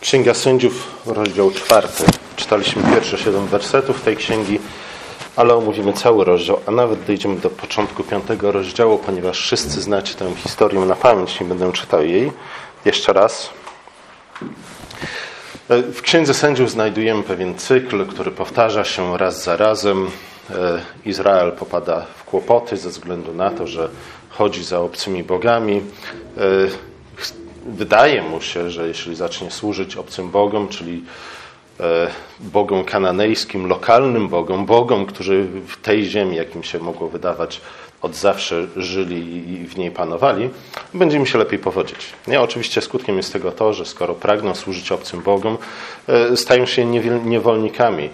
Księga Sędziów, rozdział czwarty. Czytaliśmy pierwsze siedem wersetów tej księgi, ale omówimy cały rozdział, a nawet dojdziemy do początku piątego rozdziału, ponieważ wszyscy znacie tę historię na pamięć, nie będę czytał jej jeszcze raz. W Księdze Sędziów znajdujemy pewien cykl, który powtarza się raz za razem. Izrael popada w kłopoty ze względu na to, że chodzi za obcymi bogami wydaje mu się, że jeśli zacznie służyć obcym bogom, czyli bogom kananejskim, lokalnym bogom, bogom, którzy w tej ziemi, jakim się mogło wydawać, od zawsze żyli i w niej panowali, będzie mi się lepiej powodzić. Nie, oczywiście skutkiem jest tego to, że skoro pragną służyć obcym bogom, stają się niewolnikami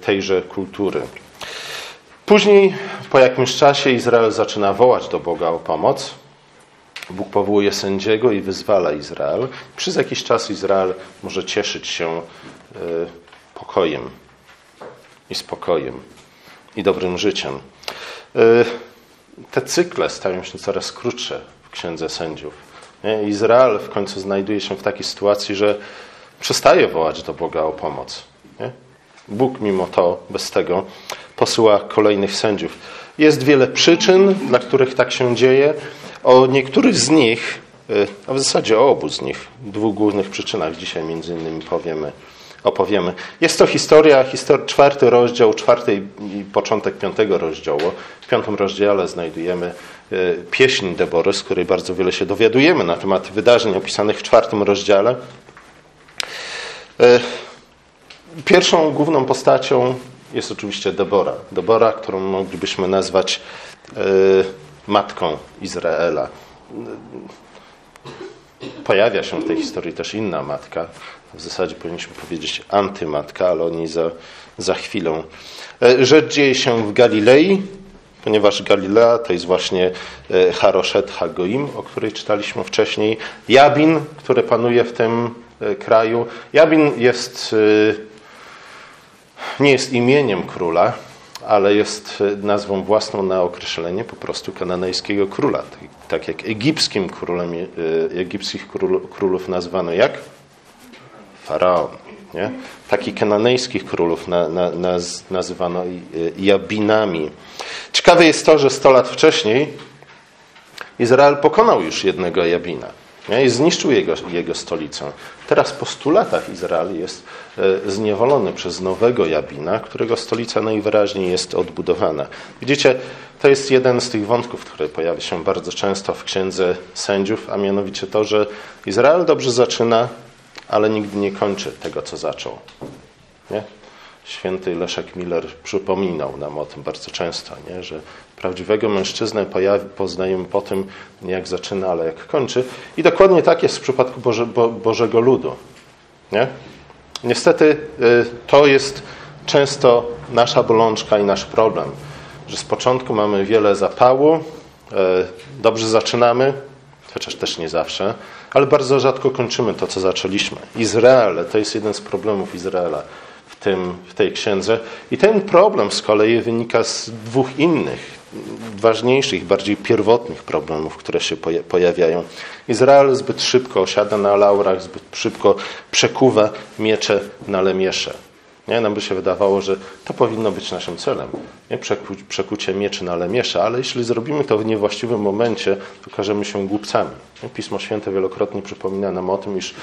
tejże kultury. Później, po jakimś czasie, Izrael zaczyna wołać do Boga o pomoc. Bóg powołuje sędziego i wyzwala Izrael. Przez jakiś czas Izrael może cieszyć się pokojem i spokojem i dobrym życiem. Te cykle stają się coraz krótsze w Księdze Sędziów. Izrael w końcu znajduje się w takiej sytuacji, że przestaje wołać do Boga o pomoc. Bóg mimo to, bez tego, posyła kolejnych sędziów. Jest wiele przyczyn, dla których tak się dzieje. O niektórych z nich, a w zasadzie o obu z nich, dwóch głównych przyczynach dzisiaj między innymi powiemy, opowiemy. Jest to historia, histor czwarty rozdział, czwarty i początek piątego rozdziału. W piątym rozdziale znajdujemy pieśń Debory, z której bardzo wiele się dowiadujemy na temat wydarzeń opisanych w czwartym rozdziale. Pierwszą główną postacią jest oczywiście Debora. Debora, którą moglibyśmy nazwać matką Izraela. Pojawia się w tej historii też inna matka. W zasadzie powinniśmy powiedzieć antymatka, ale o niej za, za chwilę. Rzecz dzieje się w Galilei, ponieważ Galilea to jest właśnie Haroshet Hagoim, o której czytaliśmy wcześniej. Jabin, który panuje w tym kraju. Jabin jest, nie jest imieniem króla, ale jest nazwą własną na określenie po prostu kananejskiego króla. Tak jak egipskim królem, egipskich królów nazwano jak? Faraon. Nie? Takich kananejskich królów na, na, naz, nazywano Jabinami. Ciekawe jest to, że 100 lat wcześniej Izrael pokonał już jednego Jabina i zniszczył jego, jego stolicę. Teraz po 100 latach Izrael jest zniewolony przez nowego Jabina, którego stolica najwyraźniej jest odbudowana. Widzicie, to jest jeden z tych wątków, który pojawia się bardzo często w Księdze Sędziów, a mianowicie to, że Izrael dobrze zaczyna, ale nigdy nie kończy tego, co zaczął. Nie? Święty Leszek Miller przypominał nam o tym bardzo często, nie? że prawdziwego mężczyznę poznajemy po tym, jak zaczyna, ale jak kończy. I dokładnie tak jest w przypadku Boże, Bo, Bożego Ludu. Nie? Niestety to jest często nasza bolączka i nasz problem, że z początku mamy wiele zapału, dobrze zaczynamy, chociaż też nie zawsze, ale bardzo rzadko kończymy to, co zaczęliśmy. Izrael, to jest jeden z problemów Izraela w, tym, w tej księdze. I ten problem z kolei wynika z dwóch innych, ważniejszych, bardziej pierwotnych problemów, które się pojawiają. Izrael zbyt szybko osiada na laurach, zbyt szybko przekuwa miecze na lemiesze. Nie? Nam by się wydawało, że to powinno być naszym celem. Nie? Przeku, przekucie mieczy na lemiesze, ale jeśli zrobimy to w niewłaściwym momencie, to okażemy się głupcami. Nie? Pismo Święte wielokrotnie przypomina nam o tym, iż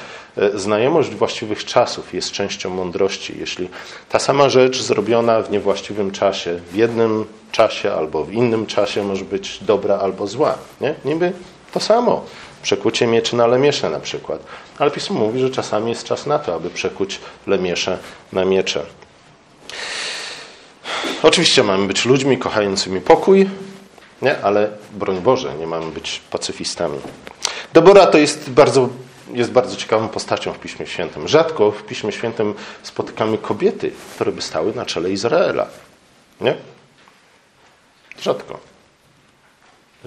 znajomość właściwych czasów jest częścią mądrości. Jeśli ta sama rzecz zrobiona w niewłaściwym czasie, w jednym czasie albo w innym czasie może być dobra albo zła. Nie? Niby to samo. Przekucie mieczy na lemiesze na przykład. Ale Pismo mówi, że czasami jest czas na to, aby przekuć lemiesze na miecze. Oczywiście mamy być ludźmi kochającymi pokój, nie? ale broń Boże, nie mamy być pacyfistami. Debora to jest bardzo, jest bardzo ciekawą postacią w Piśmie Świętym. Rzadko w Piśmie Świętym spotykamy kobiety, które by stały na czele Izraela. Nie? Rzadko.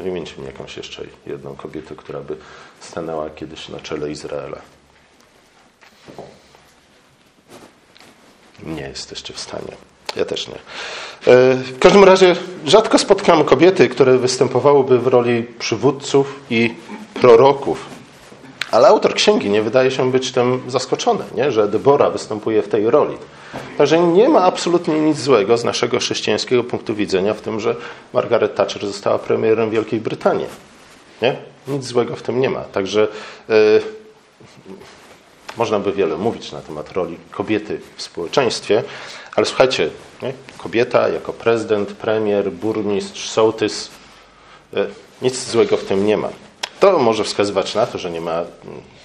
Wymieńcie mi jakąś jeszcze jedną kobietę, która by stanęła kiedyś na czele Izraela. Nie jesteście w stanie. Ja też nie. W każdym razie rzadko spotkamy kobiety, które występowałyby w roli przywódców i proroków. Ale autor księgi nie wydaje się być tym zaskoczony, nie? że Debora występuje w tej roli. Także nie ma absolutnie nic złego z naszego chrześcijańskiego punktu widzenia w tym, że Margaret Thatcher została premierem Wielkiej Brytanii. Nie? Nic złego w tym nie ma. Także yy, można by wiele mówić na temat roli kobiety w społeczeństwie, ale słuchajcie, nie? kobieta jako prezydent, premier, burmistrz, sołtys, yy, nic złego w tym nie ma. To może wskazywać na to, że nie ma mm,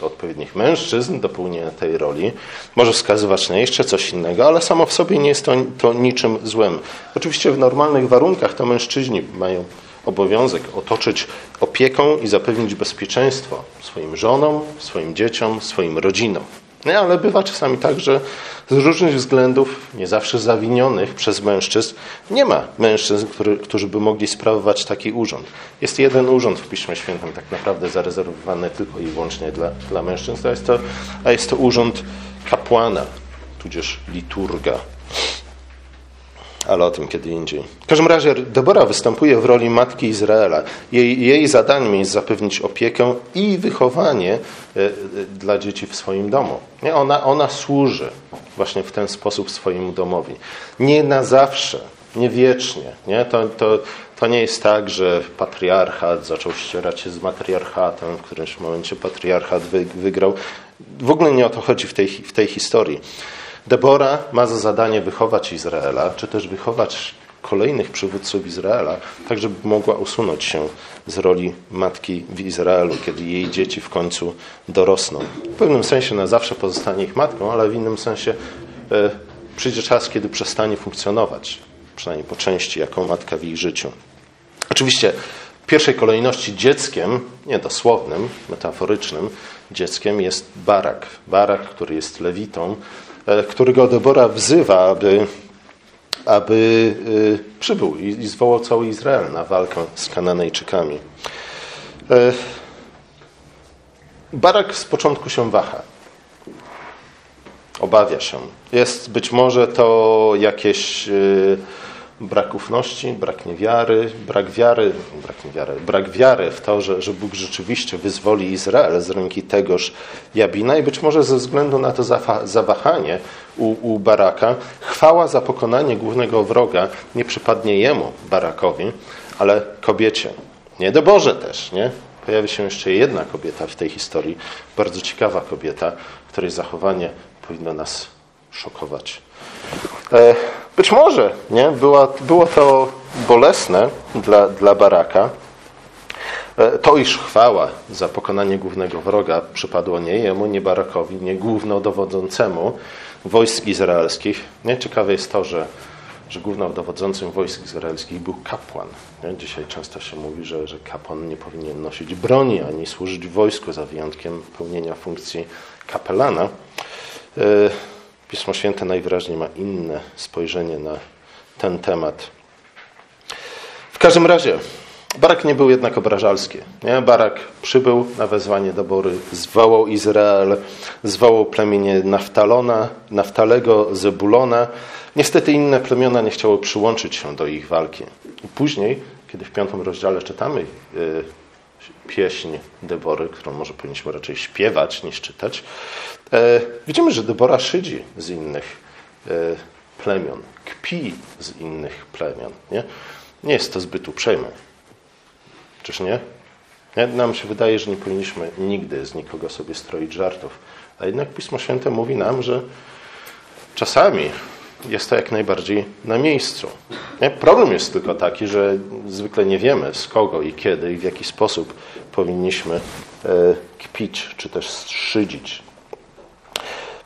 odpowiednich mężczyzn do pełnienia tej roli. Może wskazywać na jeszcze coś innego, ale samo w sobie nie jest to, to niczym złym. Oczywiście w normalnych warunkach to mężczyźni mają obowiązek otoczyć opieką i zapewnić bezpieczeństwo swoim żonom, swoim dzieciom, swoim rodzinom. No, ale bywa czasami tak, że z różnych względów, nie zawsze zawinionych przez mężczyzn, nie ma mężczyzn, który, którzy by mogli sprawować taki urząd. Jest jeden urząd w Piśmie Świętym tak naprawdę zarezerwowany tylko i wyłącznie dla, dla mężczyzn, a jest, to, a jest to urząd kapłana, tudzież liturga ale o tym kiedy indziej. W każdym razie Debora występuje w roli matki Izraela. Jej, jej zadaniem jest zapewnić opiekę i wychowanie e, e, dla dzieci w swoim domu. Nie? Ona, ona służy właśnie w ten sposób swojemu domowi. Nie na zawsze, nie wiecznie. Nie? To, to, to nie jest tak, że patriarchat zaczął ścierać się z matriarchatem, w którymś momencie patriarchat wygrał. W ogóle nie o to chodzi w tej, w tej historii. Debora ma za zadanie wychować Izraela, czy też wychować kolejnych przywódców Izraela, tak żeby mogła usunąć się z roli matki w Izraelu, kiedy jej dzieci w końcu dorosną. W pewnym sensie na zawsze pozostanie ich matką, ale w innym sensie e, przyjdzie czas, kiedy przestanie funkcjonować, przynajmniej po części, jako matka w ich życiu. Oczywiście w pierwszej kolejności dzieckiem, nie dosłownym, metaforycznym, dzieckiem jest Barak. Barak, który jest lewitą, którego Debora wzywa, aby, aby e, przybył i zwołał cały Izrael na walkę z Kananejczykami. E, Barak z początku się waha. Obawia się. Jest być może to jakieś brak ufności, brak niewiary, brak wiary, brak niewiary, brak wiary w to, że, że Bóg rzeczywiście wyzwoli Izrael z ręki tegoż Jabina i być może ze względu na to zawahanie u, u Baraka, chwała za pokonanie głównego wroga nie przypadnie jemu, Barakowi, ale kobiecie. Nie do Boże też, nie? Pojawi się jeszcze jedna kobieta w tej historii, bardzo ciekawa kobieta, której zachowanie powinno nas szokować. E, być może nie? Było, było to bolesne dla, dla Baraka. E, to, iż chwała za pokonanie głównego wroga przypadło nie jemu, nie Barakowi, nie głównodowodzącemu wojsk izraelskich. Ciekawe jest to, że, że głównodowodzącym wojsk izraelskich był kapłan. Nie? Dzisiaj często się mówi, że, że kapłan nie powinien nosić broni ani służyć wojsku, za wyjątkiem pełnienia funkcji kapelana. Pismo Święte najwyraźniej ma inne spojrzenie na ten temat. W każdym razie, Barak nie był jednak obrażalski. Nie? Barak przybył na wezwanie Dobory, zwołał Izrael, zwołał plemienie Naftalona, Naftalego, Zebulona. Niestety inne plemiona nie chciały przyłączyć się do ich walki. I później, kiedy w piątym rozdziale czytamy yy, pieśń Debory, którą może powinniśmy raczej śpiewać niż czytać, widzimy, że Debora szydzi z innych e, plemion, kpi z innych plemion. Nie, nie jest to zbyt uprzejme. Czyż nie? nie? Nam się wydaje, że nie powinniśmy nigdy z nikogo sobie stroić żartów. A jednak Pismo Święte mówi nam, że czasami jest to jak najbardziej na miejscu. Nie? Problem jest tylko taki, że zwykle nie wiemy z kogo i kiedy i w jaki sposób powinniśmy e, kpić czy też strzydzić.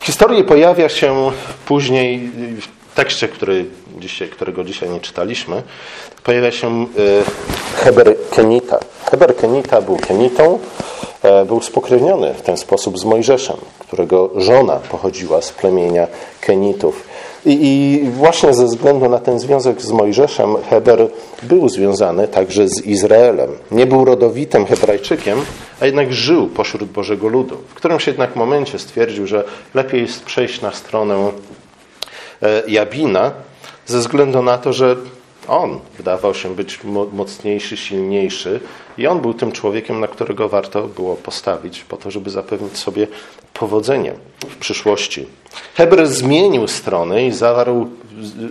Historii pojawia się później w tekście, który dzisiaj, którego dzisiaj nie czytaliśmy, pojawia się e, Heber Kenita. Heber Kenita był Kenitą, e, był spokrewniony w ten sposób z Mojżeszem, którego żona pochodziła z plemienia Kenitów. I, właśnie ze względu na ten związek z Mojżeszem, Heber był związany także z Izraelem. Nie był rodowitym Hebrajczykiem, a jednak żył pośród Bożego ludu. W którymś jednak momencie stwierdził, że lepiej jest przejść na stronę e, Jabina, ze względu na to, że On wydawał się być mocniejszy, silniejszy i on był tym człowiekiem, na którego warto było postawić, po to, żeby zapewnić sobie powodzenie w przyszłości. Heber zmienił stronę i zawarł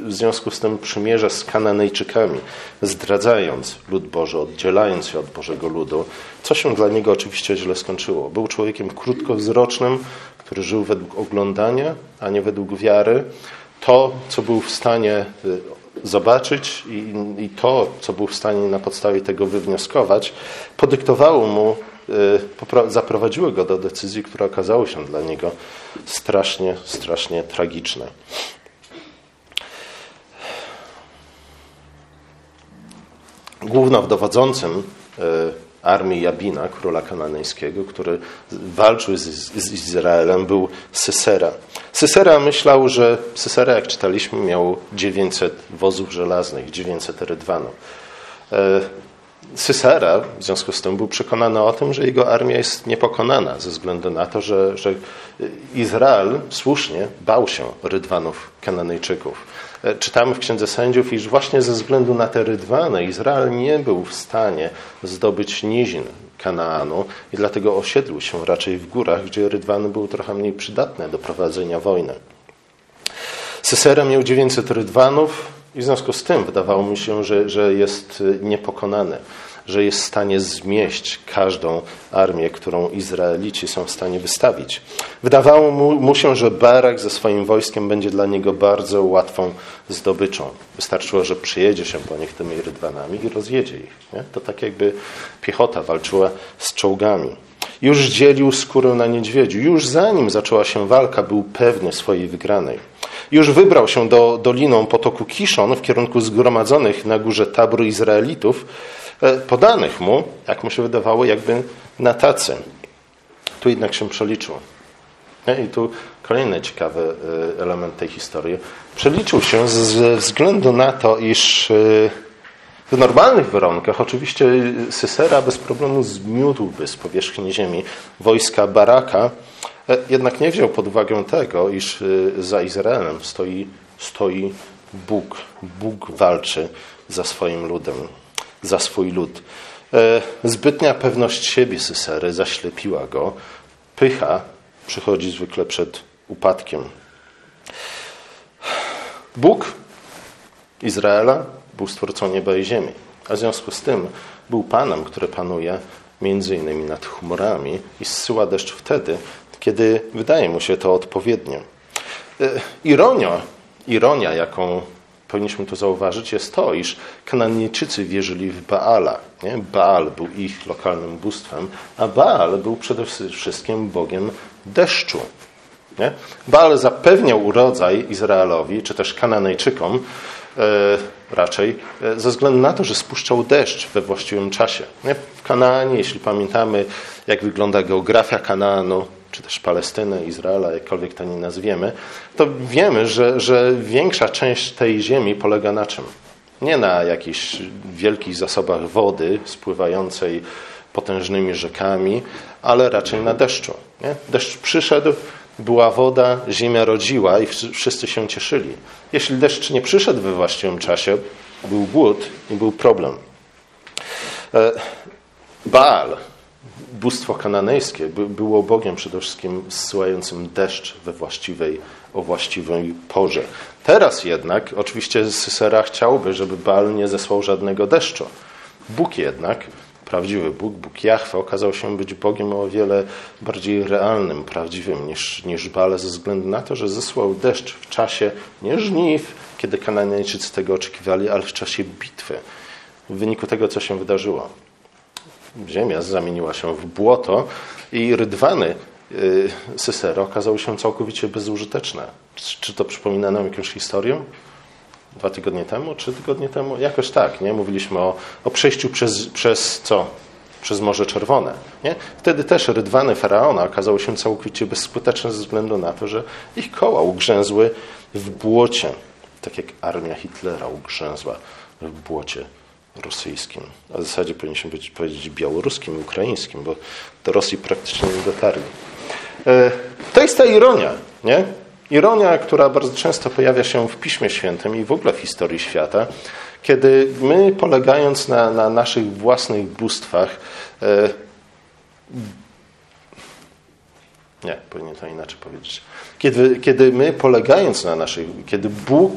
w związku z tym przymierze z Kananejczykami, zdradzając lud Boży, oddzielając się od Bożego ludu, co się dla niego oczywiście źle skończyło. Był człowiekiem krótkowzrocznym, który żył według oglądania, a nie według wiary. To, co był w stanie y, zobaczyć i, i to, co był w stanie na podstawie tego wywnioskować, podyktowało mu y, zaprowadziły go do decyzji, które okazały się dla niego strasznie, strasznie tragiczne. Głównodowodzącym y, armii Jabina, króla kananejskiego, który walczył z, z Izraelem, był Sysera. Sysera myślał, że Sysera, jak czytaliśmy, miał 900 wozów żelaznych, 900 rydwanów. Sysera w związku z tym był przekonany o tym, że jego armia jest niepokonana ze względu na to, że, że Izrael słusznie bał się rydwanów Kananejczyków. E, czytamy w Księdze Sędziów, iż właśnie ze względu na te rydwany Izrael nie był w stanie zdobyć nizin Kanaanu i dlatego osiedlił się raczej w górach, gdzie rydwany były trochę mniej przydatne do prowadzenia wojny. Sesera miał 900 rydwanów i w związku z tym wydawało mi się, że, że jest niepokonany że jest w stanie zmieść każdą armię, którą Izraelici są w stanie wystawić. Wydawało mu, mu się, że Barak ze swoim wojskiem będzie dla niego bardzo łatwą zdobyczą. Wystarczyło, że przyjedzie się po nich tymi rydwanami i rozjedzie ich. Nie? To tak jakby piechota walczyła z czołgami. Już dzielił skórę na niedźwiedziu. Już zanim zaczęła się walka, był pewny swojej wygranej. Już wybrał się do doliną potoku Kiszon w kierunku zgromadzonych na górze tabru Izraelitów, E, podanych mu, jak mu się wydawało, jakby na tacy. Tu jednak się przeliczył. I tu kolejny ciekawy e, element tej historii. Przeliczył się ze względu na to, iż e, w normalnych warunkach oczywiście Sysera bez problemu zmiótłby z powierzchni ziemi wojska Baraka, jednak nie wziął pod uwagę tego, iż za Izraelem stoi, stoi Bóg. Bóg walczy za swoim ludem za swój lud. E, zbytnia pewność siebie Sysery zaślepiła go. Pycha przychodzi zwykle przed upadkiem. Bóg Izraela był stwórcą nieba i ziemi, a w związku z tym był Panem, który panuje między innymi nad chmurami i zsyła deszcz wtedy, kiedy wydaje mu się to odpowiednio. E, ironia, ironia jaką powinniśmy tu zauważyć, jest to, iż Kananejczycy wierzyli w Baala. Nie? Baal był ich lokalnym bóstwem, a Baal był przede wszystkim Bogiem deszczu. Nie? Baal zapewniał urodzaj Izraelowi, czy też Kananejczykom, e, raczej, e, ze względu na to, że spuszczał deszcz we właściwym czasie. W Kanaanie, jeśli pamiętamy, jak wygląda geografia Kanaanu, czy też Palestyny, Izraela, jakkolwiek to nie nazwiemy, to wiemy, że, że większa część tej ziemi polega na czym? Nie na jakichś wielkich zasobach wody spływającej potężnymi rzekami, ale raczej na deszczu. Nie? Deszcz przyszedł, była woda, ziemia rodziła i wszyscy się cieszyli. Jeśli deszcz nie przyszedł we właściwym czasie, był głód i był problem. E, Baal, bóstwo kananejskie było Bogiem przede wszystkim zsyłającym deszcz we właściwej, o właściwej porze. Teraz jednak, oczywiście Sysera chciałby, żeby Baal nie zesłał żadnego deszczu. Bóg jednak, prawdziwy Bóg, Bóg Jahwe, okazał się być Bogiem o wiele bardziej realnym, prawdziwym niż, niż Baal, ze względu na to, że zesłał deszcz w czasie nie żniw, kiedy Kananejczycy tego oczekiwali, ale w czasie bitwy. W wyniku tego, co się wydarzyło ziemia zamieniła się w błoto i rydwany y, Sysero okazały się całkowicie bezużyteczne. Czy to przypomina nam jakąś historię? Dwa tygodnie temu, trzy tygodnie temu? Jakoś tak, nie? Mówiliśmy o, o przejściu przez, przez co? Przez Morze Czerwone. Nie? Wtedy też rydwany Faraona okazały się całkowicie bezskuteczne ze względu na to, że ich koła ugrzęzły w błocie, tak jak armia Hitlera ugrzęzła w błocie rosyjskim. A w zasadzie powinniśmy być, powiedzieć białoruskim, ukraińskim, bo do Rosji praktycznie nie dotarli. E, to jest ta ironia, nie? Ironia, która bardzo często pojawia się w Piśmie Świętym i w ogóle w historii świata, kiedy my, polegając na, na naszych własnych bóstwach, e, nie, powinien to inaczej powiedzieć. Kiedy, kiedy my, polegając na naszych, kiedy Bóg,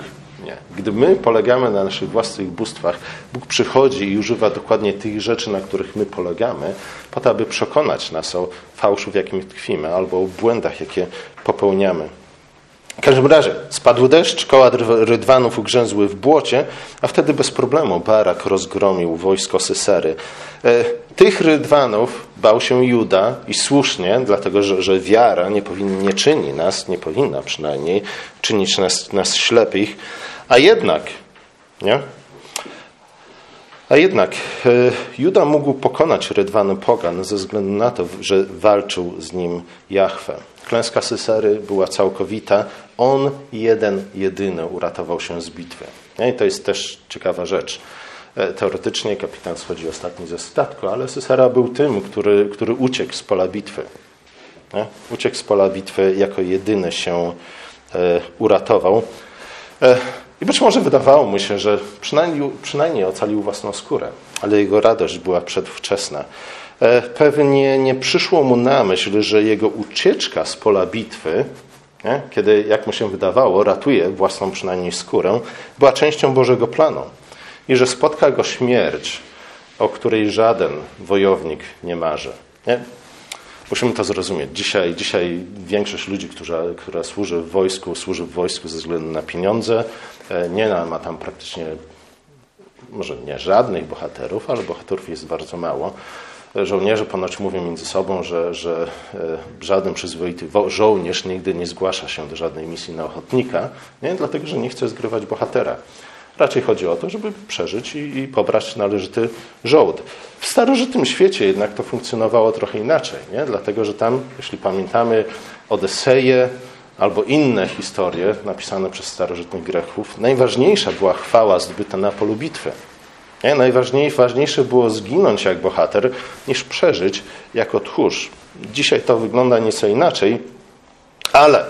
nie, gdy my polegamy na naszych własnych bóstwach, Bóg przychodzi i używa dokładnie tych rzeczy, na których my polegamy, po to, aby przekonać nas o fałszu, w jakim tkwimy, albo o błędach, jakie popełniamy. W każdym razie spadł deszcz, koła rydwanów ugrzęzły w błocie, a wtedy bez problemu Barak rozgromił wojsko Sysery. E, tych rydwanów bał się Juda i słusznie, dlatego że, że wiara nie, powinna, nie czyni nas, nie powinna przynajmniej czynić nas, nas ślepych, a jednak, nie? A jednak e, Juda mógł pokonać rydwany pogan ze względu na to, że walczył z nim Jahwe. Klęska Sysery była całkowita. On jeden, jedyny uratował się z bitwy. I to jest też ciekawa rzecz. E, teoretycznie kapitan schodzi ostatni ze statku, ale Sysera był tym, który, który uciekł z pola bitwy. Uciekł z pola bitwy, jako jedyny się e, uratował. E, I być może wydawało mu się, że przynajmniej, przynajmniej ocalił własną skórę, ale jego radość była przedwczesna. E, pewnie nie przyszło mu na myśl, że jego ucieczka z pola bitwy, nie? kiedy, jak mu się wydawało, ratuje własną przynajmniej skórę, była częścią Bożego planu i że spotka go śmierć, o której żaden wojownik nie marzy. Nie? Musimy to zrozumieć. Dzisiaj, dzisiaj większość ludzi, która, która służy w wojsku, służy w wojsku ze względu na pieniądze, e, nie ma tam praktycznie, może nie żadnych bohaterów, ale bohaterów jest bardzo mało. Żołnierze ponoć mówią między sobą, że, że e, żaden przyzwoity żołnierz nigdy nie zgłasza się do żadnej misji na ochotnika, nie? dlatego że nie chce zgrywać bohatera. Raczej chodzi o to, żeby przeżyć i, i pobrać należyty żołd. W starożytnym świecie jednak to funkcjonowało trochę inaczej, nie? dlatego że tam, jeśli pamiętamy Odyseję albo inne historie napisane przez starożytnych Greków, najważniejsza była chwała zdobyta na polu bitwy. Nie? Najważniejsze było zginąć jak bohater, niż przeżyć jako tchórz. Dzisiaj to wygląda nieco inaczej, ale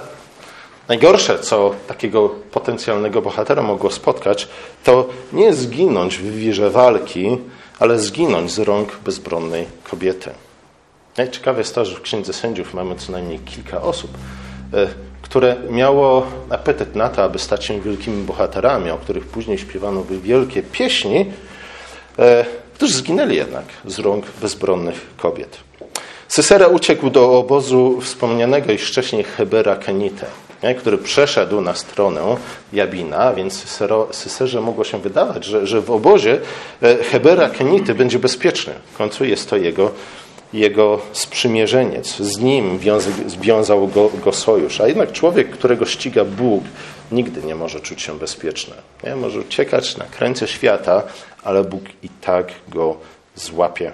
najgorsze, co takiego potencjalnego bohatera mogło spotkać, to nie zginąć w wirze walki, ale zginąć z rąk bezbronnej kobiety. Ciekawe jest to, że w Księdze Sędziów mamy co najmniej kilka osób, e, które miało apetyt na to, aby stać się wielkimi bohaterami, o których później śpiewano by wielkie pieśni, E, którzy zginęli jednak z rąk bezbronnych kobiet. Sysera uciekł do obozu wspomnianego już wcześniej Hebera Kenite, który przeszedł na stronę Jabina, więc Syserze mogło się wydawać, że, że w obozie e, Hebera Kenity będzie bezpieczny. W końcu jest to jego, jego sprzymierzeniec. Z nim związał go, go sojusz. A jednak człowiek, którego ściga Bóg, nigdy nie może czuć się bezpieczny. Nie? Może uciekać na krańce świata, ale Bóg i tak go złapie.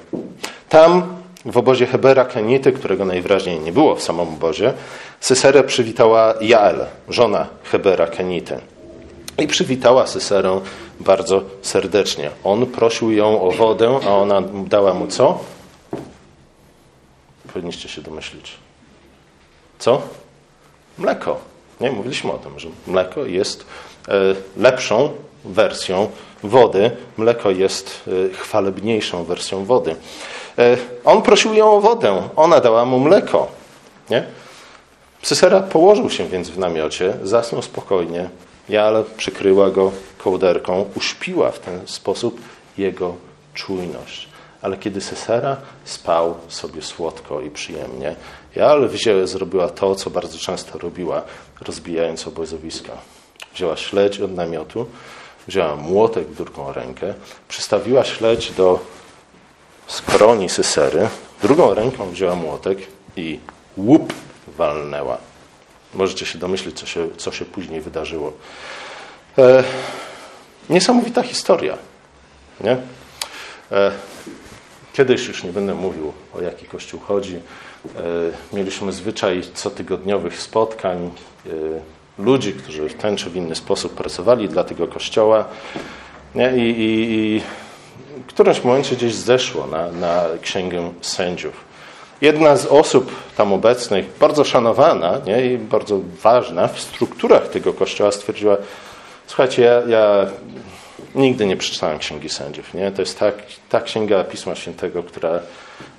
Tam, w obozie Hebera Kenity, którego najwyraźniej nie było w samym obozie, Syserę przywitała Jael, żona Hebera Kenity. I przywitała Syserę bardzo serdecznie. On prosił ją o wodę, a ona dała mu co? Powinniście się domyślić. Co? Mleko. Nie? Mówiliśmy o tym, że mleko jest e, lepszą wersją wody. Mleko jest e, chwalebniejszą wersją wody. E, on prosił ją o wodę, ona dała mu mleko. Nie? Sysera położył się więc w namiocie, zasnął spokojnie. Jal przykryła go kołderką, uśpiła w ten sposób jego czujność. Ale kiedy Sesera spał sobie słodko i przyjemnie, Jal wzięła, zrobiła to, co bardzo często robiła, rozbijając obozowiska. Wzięła śledź od namiotu, wzięła młotek w drugą rękę, przystawiła śledź do skroni Sysery, drugą ręką wzięła młotek i łup walnęła. Możecie się domyślić, co się, co się później wydarzyło. E, niesamowita historia. Nie? E, kiedyś już nie będę mówił, o jaki kościół chodzi. E, mieliśmy zwyczaj cotygodniowych spotkań e, ludzi, którzy w ten czy w inny sposób pracowali dla tego kościoła. I, i, I w którymś momencie gdzieś zeszło na, na księgę sędziów. Jedna z osób tam obecnych, bardzo szanowana nie, i bardzo ważna w strukturach tego kościoła, stwierdziła: Słuchajcie, ja, ja nigdy nie przeczytałem Księgi Sędziów. Nie? To jest ta, ta księga Pisma Świętego, która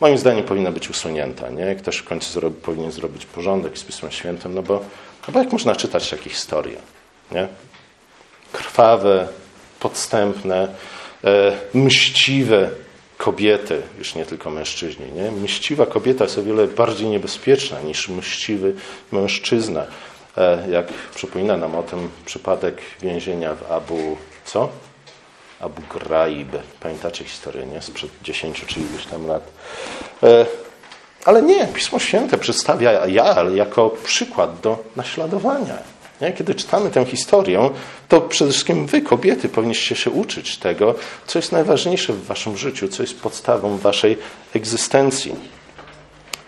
moim zdaniem powinna być usunięta. Nie? Ktoś w końcu zrobi, powinien zrobić porządek z Pismem Świętym, no bo, no bo jak można czytać takie historie? Nie? Krwawe, podstępne, e, mściwe kobiety, już nie tylko mężczyźni. Nie? Mściwa kobieta jest o wiele bardziej niebezpieczna niż mściwy mężczyzna. E, jak przypomina nam o tym przypadek więzienia w Abu, co? Abu Ghraib. Pamiętacie historię, nie? Sprzed 10 czy iluś tam lat. E, ale nie, Pismo Święte przedstawia Jaal jako przykład do naśladowania. Nie? Kiedy czytamy tę historię, to przede wszystkim wy, kobiety, powinniście się uczyć tego, co jest najważniejsze w waszym życiu, co jest podstawą waszej egzystencji.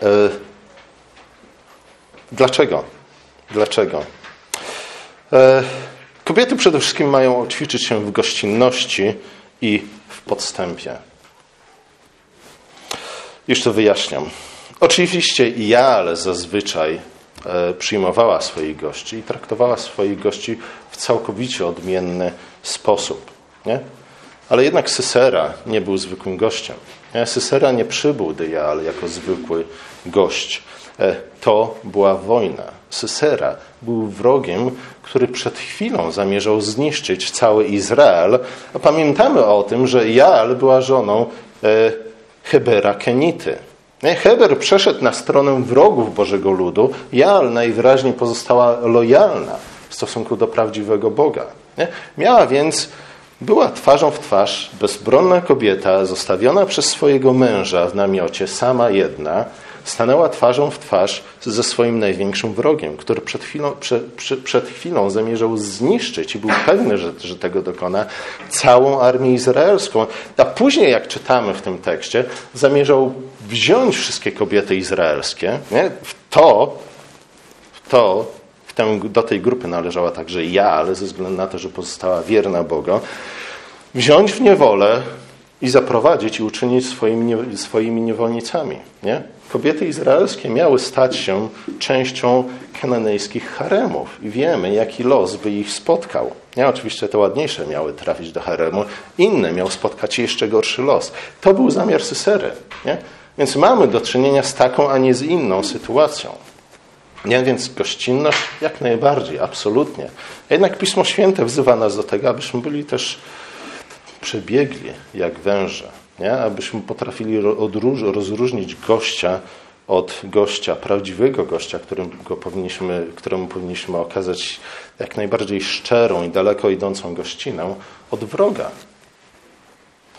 E, dlaczego? Dlaczego? Kobiety przede wszystkim mają ćwiczyć się w gościnności i w podstępie. Już to wyjaśniam. Oczywiście ja, ale zazwyczaj E, przyjmowała swoich gości i traktowała swoich gości w całkowicie odmienny sposób. Nie? Ale jednak Sysera nie był zwykłym gościem. Sysera nie przybył do Jaal jako zwykły gość. E, to była wojna. Sysera był wrogiem, który przed chwilą zamierzał zniszczyć cały Izrael. Pamiętamy o tym, że Jaal była żoną e, Hebera Kenity. Heber przeszedł na stronę wrogów Bożego ludu, Jaal najwyraźniej pozostała lojalna w stosunku do prawdziwego Boga. Miała więc, była twarzą w twarz bezbronna kobieta, zostawiona przez swojego męża w namiocie, sama jedna, stanęła twarzą w twarz ze swoim największym wrogiem, który przed chwilą, prze, prze, przed chwilą zamierzał zniszczyć i był pewny, że, że tego dokona, całą armię izraelską. A później, jak czytamy w tym tekście, zamierzał wziąć wszystkie kobiety izraelskie. Nie? W to, w to w tę, do tej grupy należała także ja, ale ze względu na to, że pozostała wierna Boga, wziąć w niewolę i zaprowadzić i uczynić swoimi, swoimi niewolnicami. Nie? Kobiety izraelskie miały stać się częścią kananejskich haremów i wiemy, jaki los by ich spotkał. Nie, oczywiście te ładniejsze miały trafić do haremu, inne miał spotkać jeszcze gorszy los. To był zamiar Sysery. Nie? Więc mamy do czynienia z taką, a nie z inną sytuacją. Nie, więc gościnność jak najbardziej, absolutnie. Jednak Pismo Święte wzywa nas do tego, abyśmy byli też przebiegli jak węże, nie? abyśmy potrafili rozróżnić gościa od gościa, prawdziwego gościa, którym go powinniśmy, któremu powinniśmy okazać jak najbardziej szczerą i daleko idącą gościnę od wroga.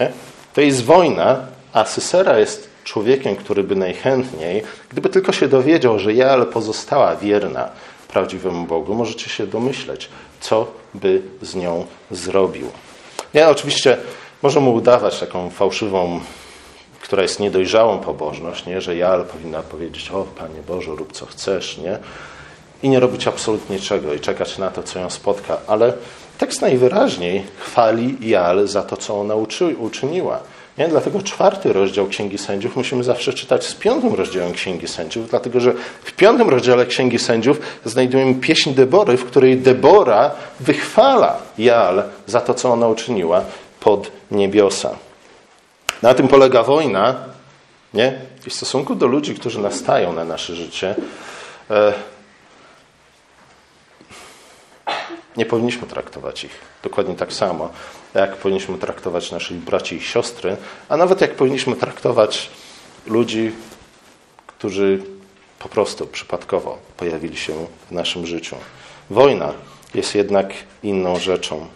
Nie? To jest wojna, a Sysera jest człowiekiem, który by najchętniej, gdyby tylko się dowiedział, że Jael pozostała wierna prawdziwemu Bogu, możecie się domyśleć, co by z nią zrobił. Nie, oczywiście może mu udawać taką fałszywą, która jest niedojrzałą pobożność, nie? że Jael powinna powiedzieć, o Panie Boże, rób co chcesz, nie? I nie robić absolutnie czego i czekać na to, co ją spotka. Ale tekst najwyraźniej chwali Jael za to, co ona uczy, uczyniła. Nie? Dlatego czwarty rozdział Księgi Sędziów musimy zawsze czytać z piątym rozdziałem Księgi Sędziów, dlatego że w piątym rozdziale Księgi Sędziów znajdujemy pieśń Debory, w której Debora wychwala Jal za to, co ona uczyniła pod niebiosa. Na tym polega wojna, nie? I w stosunku do ludzi, którzy nastają na nasze życie, e, nie powinniśmy traktować ich dokładnie tak samo, jak powinniśmy traktować naszych braci i siostry, a nawet jak powinniśmy traktować ludzi, którzy po prostu przypadkowo pojawili się w naszym życiu. Wojna jest jednak inną rzeczą.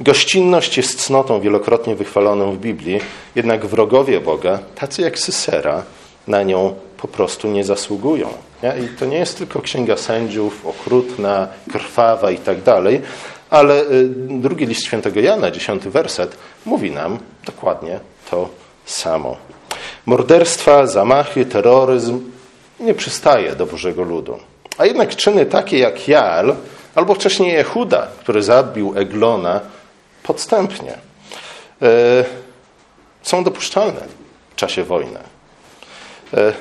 Gościnność jest cnotą wielokrotnie wychwaloną w Biblii, jednak wrogowie Boga, tacy jak Sysera, na nią po prostu nie zasługują. I to nie jest tylko księga sędziów, okrutna, krwawa i tak dalej, ale y, drugi list świętego Jana, dziesiąty werset, mówi nam dokładnie to samo. Morderstwa, zamachy, terroryzm nie przystaje do Bożego ludu. A jednak czyny takie jak Jal, albo wcześniej Jehuda, który zabił Eglona podstępnie, y, są dopuszczalne w czasie wojny. Y,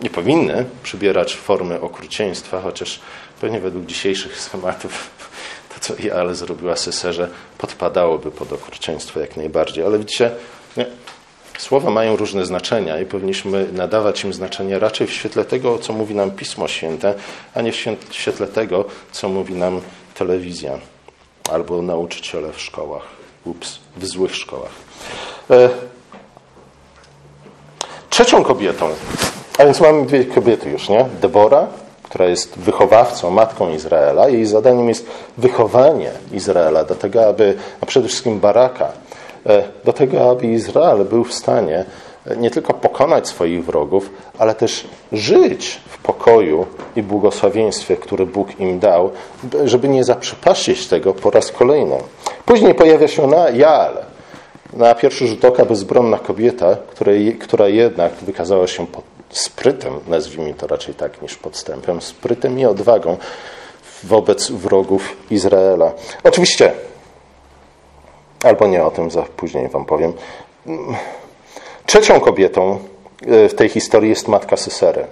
nie powinny przybierać formy okrucieństwa, chociaż pewnie według dzisiejszych schematów to, co Jael zrobiła Seserze, podpadałoby pod okrucieństwo jak najbardziej. Ale widzicie, słowa mają różne znaczenia i powinniśmy nadawać im znaczenie raczej w świetle tego, co mówi nam Pismo Święte, a nie w świetle tego, co mówi nam telewizja albo nauczyciele w szkołach, ups, w złych szkołach. E, trzecią kobietą, a więc mamy dwie kobiety już, nie? Debora, która jest wychowawcą, matką Izraela. Jej zadaniem jest wychowanie Izraela do tego, aby, a przede wszystkim Baraka, do tego, aby Izrael był w stanie e, nie tylko pokonać swoich wrogów, ale też żyć w pokoju i błogosławieństwie, które Bóg im dał, żeby nie zaprzepaścić tego po raz kolejny. Później pojawia się na Jael, na pierwszy rzut oka bezbronna kobieta, której, która jednak wykazała się sprytem, nazwijmy to raczej tak niż podstępem, sprytem i odwagą wobec wrogów Izraela. Oczywiście, albo nie o tym za później wam powiem. Trzecią kobietą e, w tej historii jest matka Sysery.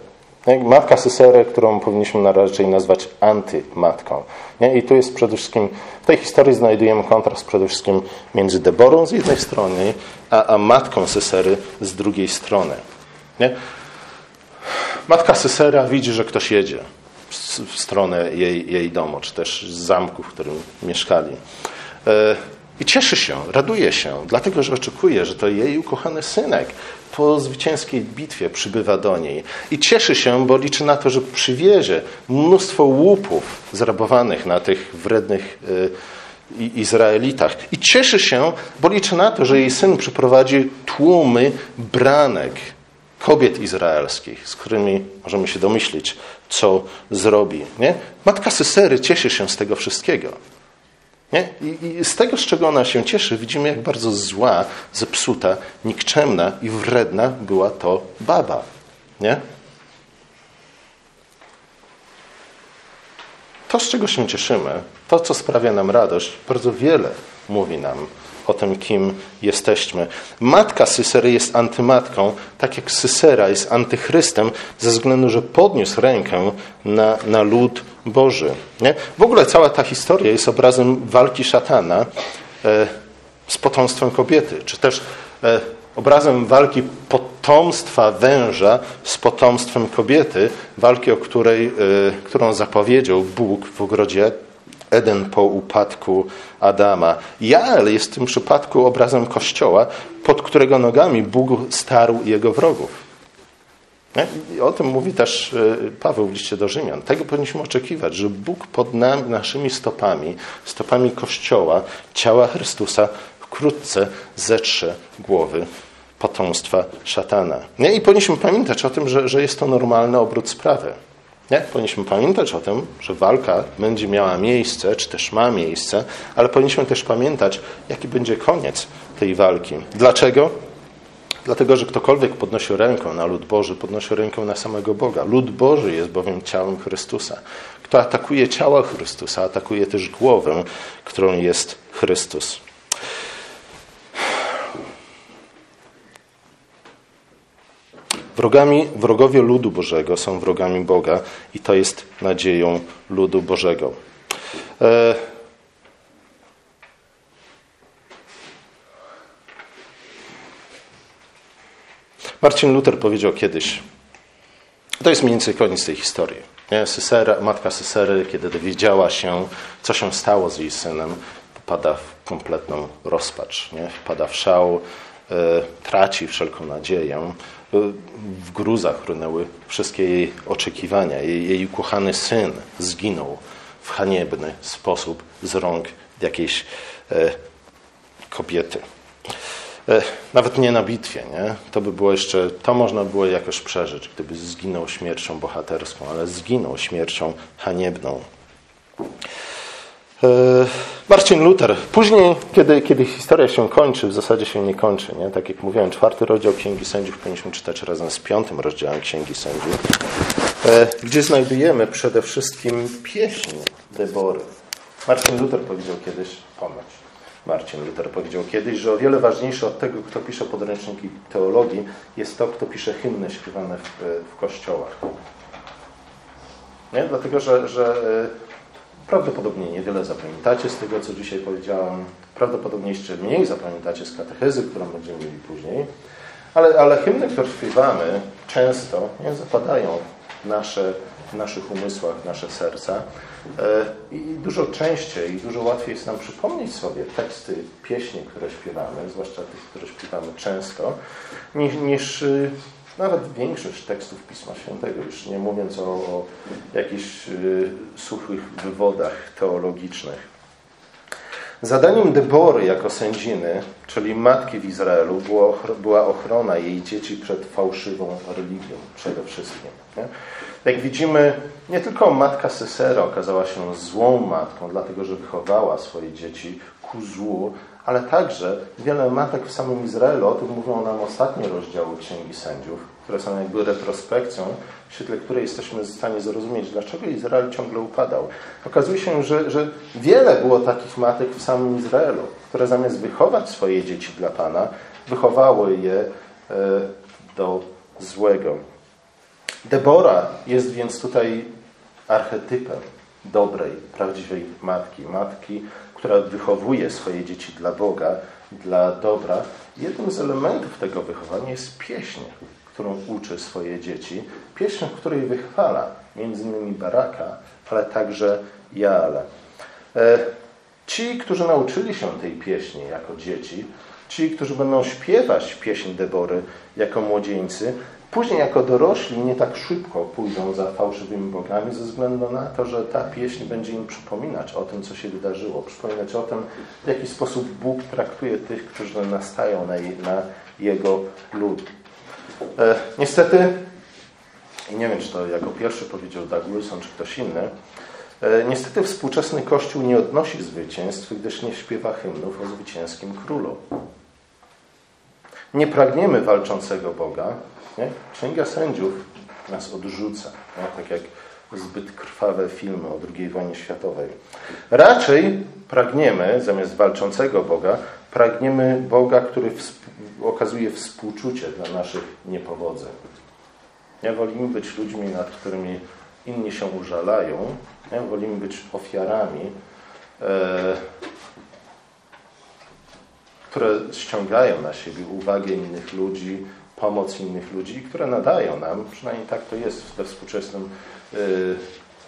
Matka Sysery, którą powinniśmy raczej nazwać antymatką. I tu jest przede wszystkim, w tej historii znajdujemy kontrast przede wszystkim między Deborą z jednej strony, a, a matką Sysery z drugiej strony. Nie? Matka Sysera widzi, że ktoś jedzie w stronę jej, jej domu, czy też z zamku, w którym mieszkali. I cieszy się, raduje się, dlatego że oczekuje, że to jej ukochany synek po zwycięskiej bitwie przybywa do niej. I cieszy się, bo liczy na to, że przywiezie mnóstwo łupów zrabowanych na tych wrednych e, Izraelitach. I cieszy się, bo liczy na to, że jej syn przyprowadzi tłumy branek kobiet izraelskich, z którymi możemy się domyślić, co zrobi. Nie? Matka Sysery cieszy się z tego wszystkiego. Nie? I, I, z tego, z czego ona się cieszy, widzimy, jak bardzo zła, zepsuta, nikczemna i wredna była to baba. Nie? To, z czego się cieszymy, to, co sprawia nam radość, bardzo wiele mówi nam o tym, kim jesteśmy. Matka Sysery jest antymatką, tak jak Sysera jest antychrystem, ze względu, że podniósł rękę na, na lud Boży. Nie? W ogóle cała ta historia jest obrazem walki szatana e, z potomstwem kobiety, czy też e, obrazem walki potomstwa węża z potomstwem kobiety, walki, o której, e, którą zapowiedział Bóg w ogrodzie Eden po upadku Adama. Jael jest w tym przypadku obrazem Kościoła, pod którego nogami Bóg starł jego wrogów. I o tym mówi też e, Paweł w liście do Rzymian. Tego powinniśmy oczekiwać, że Bóg pod nami, naszymi stopami, stopami Kościoła, ciała Chrystusa, wkrótce zetrze głowy potomstwa szatana. I powinniśmy pamiętać o tym, że, że jest to normalny obrót sprawy. Nie? Powinniśmy pamiętać o tym, że walka będzie miała miejsce, czy też ma miejsce, ale powinniśmy też pamiętać, jaki będzie koniec tej walki. Dlaczego? Dlatego, że ktokolwiek podnosi rękę na lud Boży, podnosi rękę na samego Boga. Lud Boży jest bowiem ciałem Chrystusa. Kto atakuje ciała Chrystusa, atakuje też głowę, którą jest Chrystus. Wrogami, wrogowie ludu Bożego są wrogami Boga i to jest nadzieją ludu Bożego. E... Marcin Luther powiedział kiedyś, to jest mniej więcej koniec tej historii. Nie? Sysera, matka Sysery, kiedy dowiedziała się, co się stało z jej synem, popada w kompletną rozpacz, nie? wpada w szał, traci wszelką nadzieję w gruzach runęły wszystkie jej oczekiwania. Jej, jej ukochany syn zginął w haniebny sposób z rąk jakiejś e, kobiety. E, nawet nie na bitwie, nie? To by było jeszcze, to można było jakoś przeżyć, gdyby zginął śmiercią bohaterską, ale zginął śmiercią haniebną. E, Marcin Luther. Później, kiedy, kiedy historia się kończy, w zasadzie się nie kończy. Nie? Tak jak mówiłem, czwarty rozdział Księgi Sędziów powinniśmy czytać razem z piątym rozdziałem Księgi Sędziów, e, gdzie znajdujemy przede wszystkim pieśń Debory. Marcin Luther powiedział kiedyś, ponoć, Marcin Luther powiedział kiedyś, że o wiele ważniejsze od tego, kto pisze podręczniki teologii, jest to, kto pisze hymny śpiewane w, w kościołach. Nie? Dlatego, że, że e, prawdopodobnie niewiele zapamiętacie z tego, co dzisiaj powiedziałam. Prawdopodobnie jeszcze mniej zapamiętacie z katechezy, którą będziemy mieli później. Ale, ale hymny, które śpiewamy, często nie zapadają w, nasze, w naszych umysłach, w nasze serca. E, I dużo częściej i dużo łatwiej jest nam przypomnieć sobie teksty pieśni, które śpiewamy, zwłaszcza tych, które śpiewamy często, niż, niż y, nawet większość tekstów Pisma Świętego, już nie mówiąc o, o jakichś y, suchych wywodach teologicznych. Zadaniem Debory jako sędziny, czyli matki w Izraelu, była ochrona jej dzieci przed fałszywą religią przede wszystkim. Nie? Jak widzimy, nie tylko matka Sesera okazała się złą matką, dlatego że wychowała swoje dzieci ku złu, ale także wiele matek w samym Izraelu, o tym mówią nam ostatnie rozdziały Księgi Sędziów, które są jakby retrospekcją, w świetle której jesteśmy w stanie zrozumieć, dlaczego Izrael ciągle upadał. Okazuje się, że, że wiele było takich matek w samym Izraelu, które zamiast wychować swoje dzieci dla Pana, wychowały je e, do złego. Debora jest więc tutaj archetypem dobrej, prawdziwej matki. Matki, która wychowuje swoje dzieci dla Boga, dla dobra. Jednym z elementów tego wychowania jest pieśń, którą uczy swoje dzieci. Pieśń, w której wychwala innymi Baraka, ale także Jaale. E, ci, którzy nauczyli się tej pieśni jako dzieci, ci, którzy będą śpiewać pieśń Debory jako młodzieńcy, Później jako dorośli nie tak szybko pójdą za fałszywymi bogami ze względu na to, że ta pieśń będzie im przypominać o tym, co się wydarzyło, przypominać o tym, w jaki sposób Bóg traktuje tych, którzy nastają na, na Jego lud. E, niestety, nie wiem, czy to jako pierwszy powiedział Doug Wilson, czy ktoś inny, e, niestety współczesny Kościół nie odnosi zwycięstw, gdyż nie śpiewa hymnów o zwycięskim królu. Nie pragniemy walczącego Boga, nie? Księga Sędziów nas odrzuca, tak jak zbyt krwawe filmy o II wojnie światowej. Raczej pragniemy, zamiast walczącego Boga, pragniemy Boga, który okazuje współczucie dla naszych niepowodzeń. Nie? Wolimy być ludźmi, nad którymi inni się użalają. Nie? Wolimy być ofiarami, e, które ściągają na siebie uwagę innych ludzi, pomoc innych ludzi, które nadają nam, przynajmniej tak to jest we współczesnym y,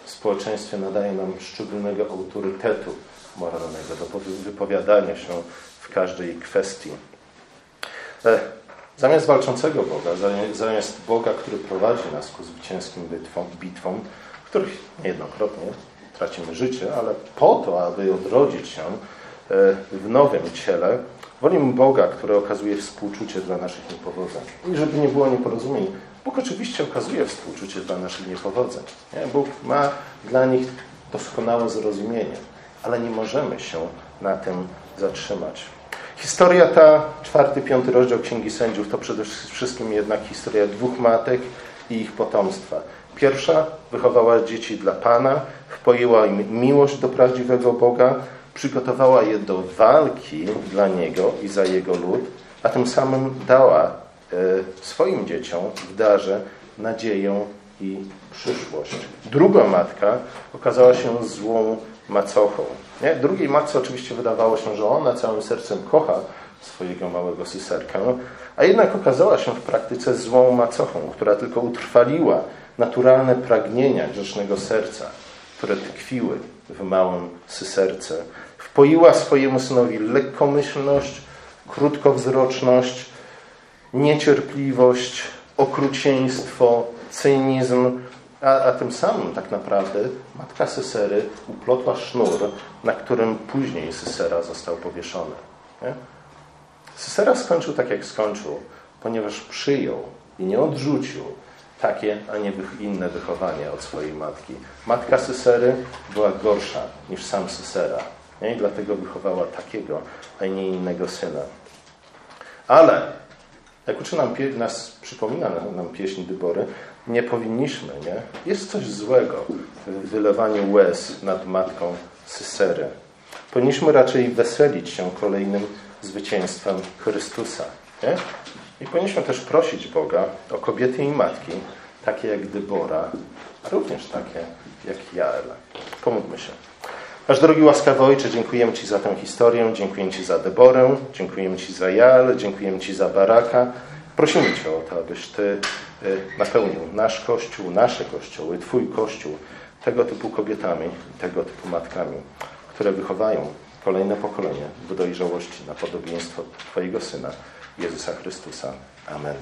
społeczeństwie, nadają nam szczególnego autorytetu moralnego do wypowiadania się w każdej kwestii. E, zamiast walczącego Boga, zamiast Boga, który prowadzi nas ku zwycięskim bitwom, bitwom których niejednokrotnie tracimy życie, ale po to, aby odrodzić się e, w nowym ciele, Wolimy Boga, który okazuje współczucie dla naszych niepowodzeń. I żeby nie było nieporozumień, Bóg oczywiście okazuje współczucie dla naszych niepowodzeń. Nie? Bóg ma dla nich doskonałe zrozumienie, ale nie możemy się na tym zatrzymać. Historia ta, czwarty, piąty rozdział Księgi Sędziów, to przede wszystkim jednak historia dwóch matek i ich potomstwa. Pierwsza wychowała dzieci dla Pana, wpoiła im miłość do prawdziwego Boga, przygotowała je do walki dla Niego i za Jego lud, a tym samym dała e, swoim dzieciom w darze nadzieję i przyszłość. Druga matka okazała się złą macochą. Nie? Drugiej matce oczywiście wydawało się, że ona całym sercem kocha swojego małego syserkę, a jednak okazała się w praktyce złą macochą, która tylko utrwaliła naturalne pragnienia grzesznego serca, które tkwiły w małym syserce Wpoiła swojemu synowi lekkomyślność, krótkowzroczność, niecierpliwość, okrucieństwo, cynizm, a, a tym samym tak naprawdę matka Sesery uplotła sznur, na którym później Sesera został powieszony. Nie? Skończył tak, jak skończył, ponieważ przyjął i nie odrzucił takie, a nie inne wychowanie od swojej matki. Matka Sesery była gorsza niż sam Sesera. Nie? I dlatego wychowała takiego, a nie innego syna. Ale, jak uczy nam, nas, przypomina nam pieśń Dybory, nie powinniśmy, nie? Jest coś złego w wylewaniu łez nad matką Sysery. Powinniśmy raczej weselić się kolejnym zwycięstwem Chrystusa. Nie? I powinniśmy też prosić Boga o kobiety i matki, takie jak Dybora, a również takie jak Jael. Pomódlmy się. Nasz drogi łaskawy Ojcze, dziękujemy Ci za tę historię, dziękujemy Ci za Deborę, dziękujemy Ci za Jael, dziękujemy Ci za Baraka. Prosimy Cię o to, abyś Ty y, napełnił nasz Kościół, nasze Kościoły, Twój Kościół tego typu kobietami, tego typu matkami, które wychowają kolejne pokolenie do dojrzałości na podobieństwo Twojego Syna, Jezusa Chrystusa. Amen.